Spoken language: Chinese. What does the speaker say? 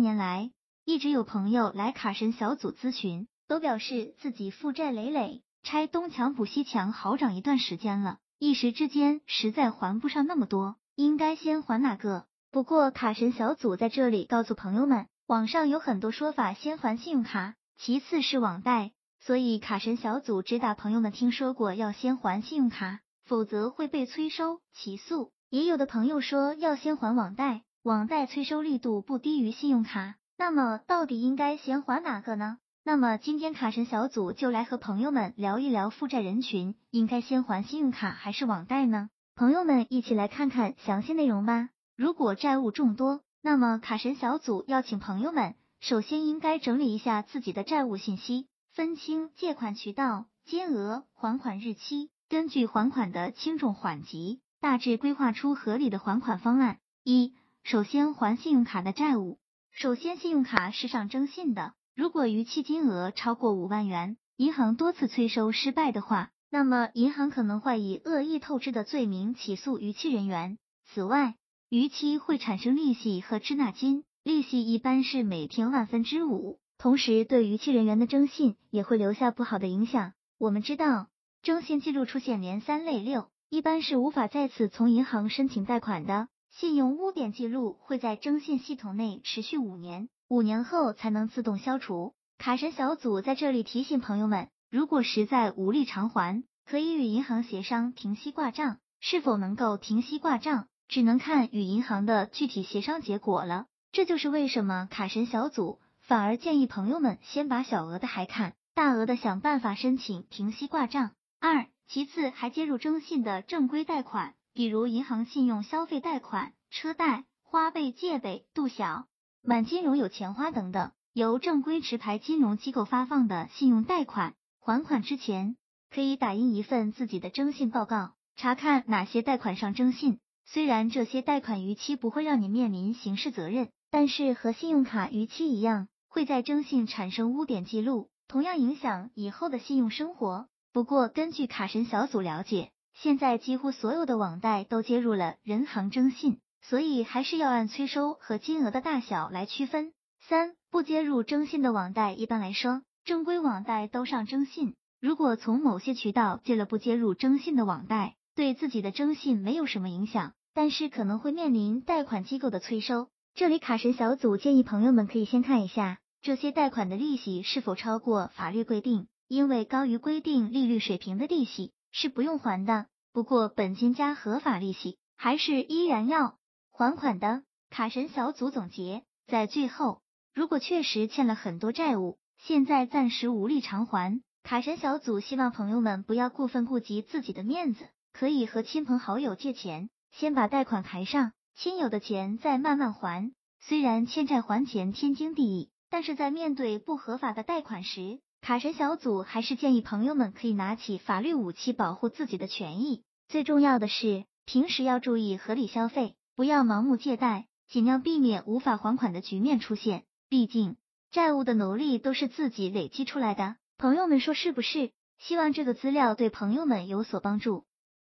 年来，一直有朋友来卡神小组咨询，都表示自己负债累累，拆东墙补西墙好长一段时间了，一时之间实在还不上那么多，应该先还哪个？不过卡神小组在这里告诉朋友们，网上有很多说法，先还信用卡，其次是网贷，所以卡神小组只打朋友们听说过要先还信用卡，否则会被催收起诉。也有的朋友说要先还网贷，网贷催收力度不低于信用卡，那么到底应该先还哪个呢？那么今天卡神小组就来和朋友们聊一聊负债人群应该先还信用卡还是网贷呢？朋友们一起来看看详细内容吧。如果债务众多，那么卡神小组要请朋友们首先应该整理一下自己的债务信息，分清借款渠道、金额、还款日期，根据还款的轻重缓急，大致规划出合理的还款方案。一、首先还信用卡的债务。首先，信用卡是上征信的，如果逾期金额超过五万元，银行多次催收失败的话，那么银行可能会以恶意透支的罪名起诉逾期人员。此外，逾期会产生利息和滞纳金，利息一般是每天万分之五，同时对逾期人员的征信也会留下不好的影响。我们知道，征信记录出现连三累六，一般是无法再次从银行申请贷款的。信用污点记录会在征信系统内持续五年，五年后才能自动消除。卡神小组在这里提醒朋友们，如果实在无力偿还，可以与银行协商停息挂账，是否能够停息挂账？只能看与银行的具体协商结果了。这就是为什么卡神小组反而建议朋友们先把小额的还看，大额的想办法申请停息挂账。二，其次还接入征信的正规贷款，比如银行信用消费贷款、车贷、花呗、借呗、度小、满金融有钱花等等，由正规持牌金融机构发放的信用贷款。还款之前可以打印一份自己的征信报告，查看哪些贷款上征信。虽然这些贷款逾期不会让你面临刑事责任，但是和信用卡逾期一样，会在征信产生污点记录，同样影响以后的信用生活。不过，根据卡神小组了解，现在几乎所有的网贷都接入了人行征信，所以还是要按催收和金额的大小来区分。三、不接入征信的网贷，一般来说，正规网贷都上征信。如果从某些渠道借了不接入征信的网贷，对自己的征信没有什么影响。但是可能会面临贷款机构的催收，这里卡神小组建议朋友们可以先看一下这些贷款的利息是否超过法律规定，因为高于规定利率水平的利息是不用还的。不过本金加合法利息还是依然要还款的。卡神小组总结在最后，如果确实欠了很多债务，现在暂时无力偿还，卡神小组希望朋友们不要过分顾及自己的面子，可以和亲朋好友借钱。先把贷款还上，亲友的钱再慢慢还。虽然欠债还钱天经地义，但是在面对不合法的贷款时，卡神小组还是建议朋友们可以拿起法律武器保护自己的权益。最重要的是，平时要注意合理消费，不要盲目借贷，尽量避免无法还款的局面出现。毕竟，债务的奴隶都是自己累积出来的。朋友们说是不是？希望这个资料对朋友们有所帮助。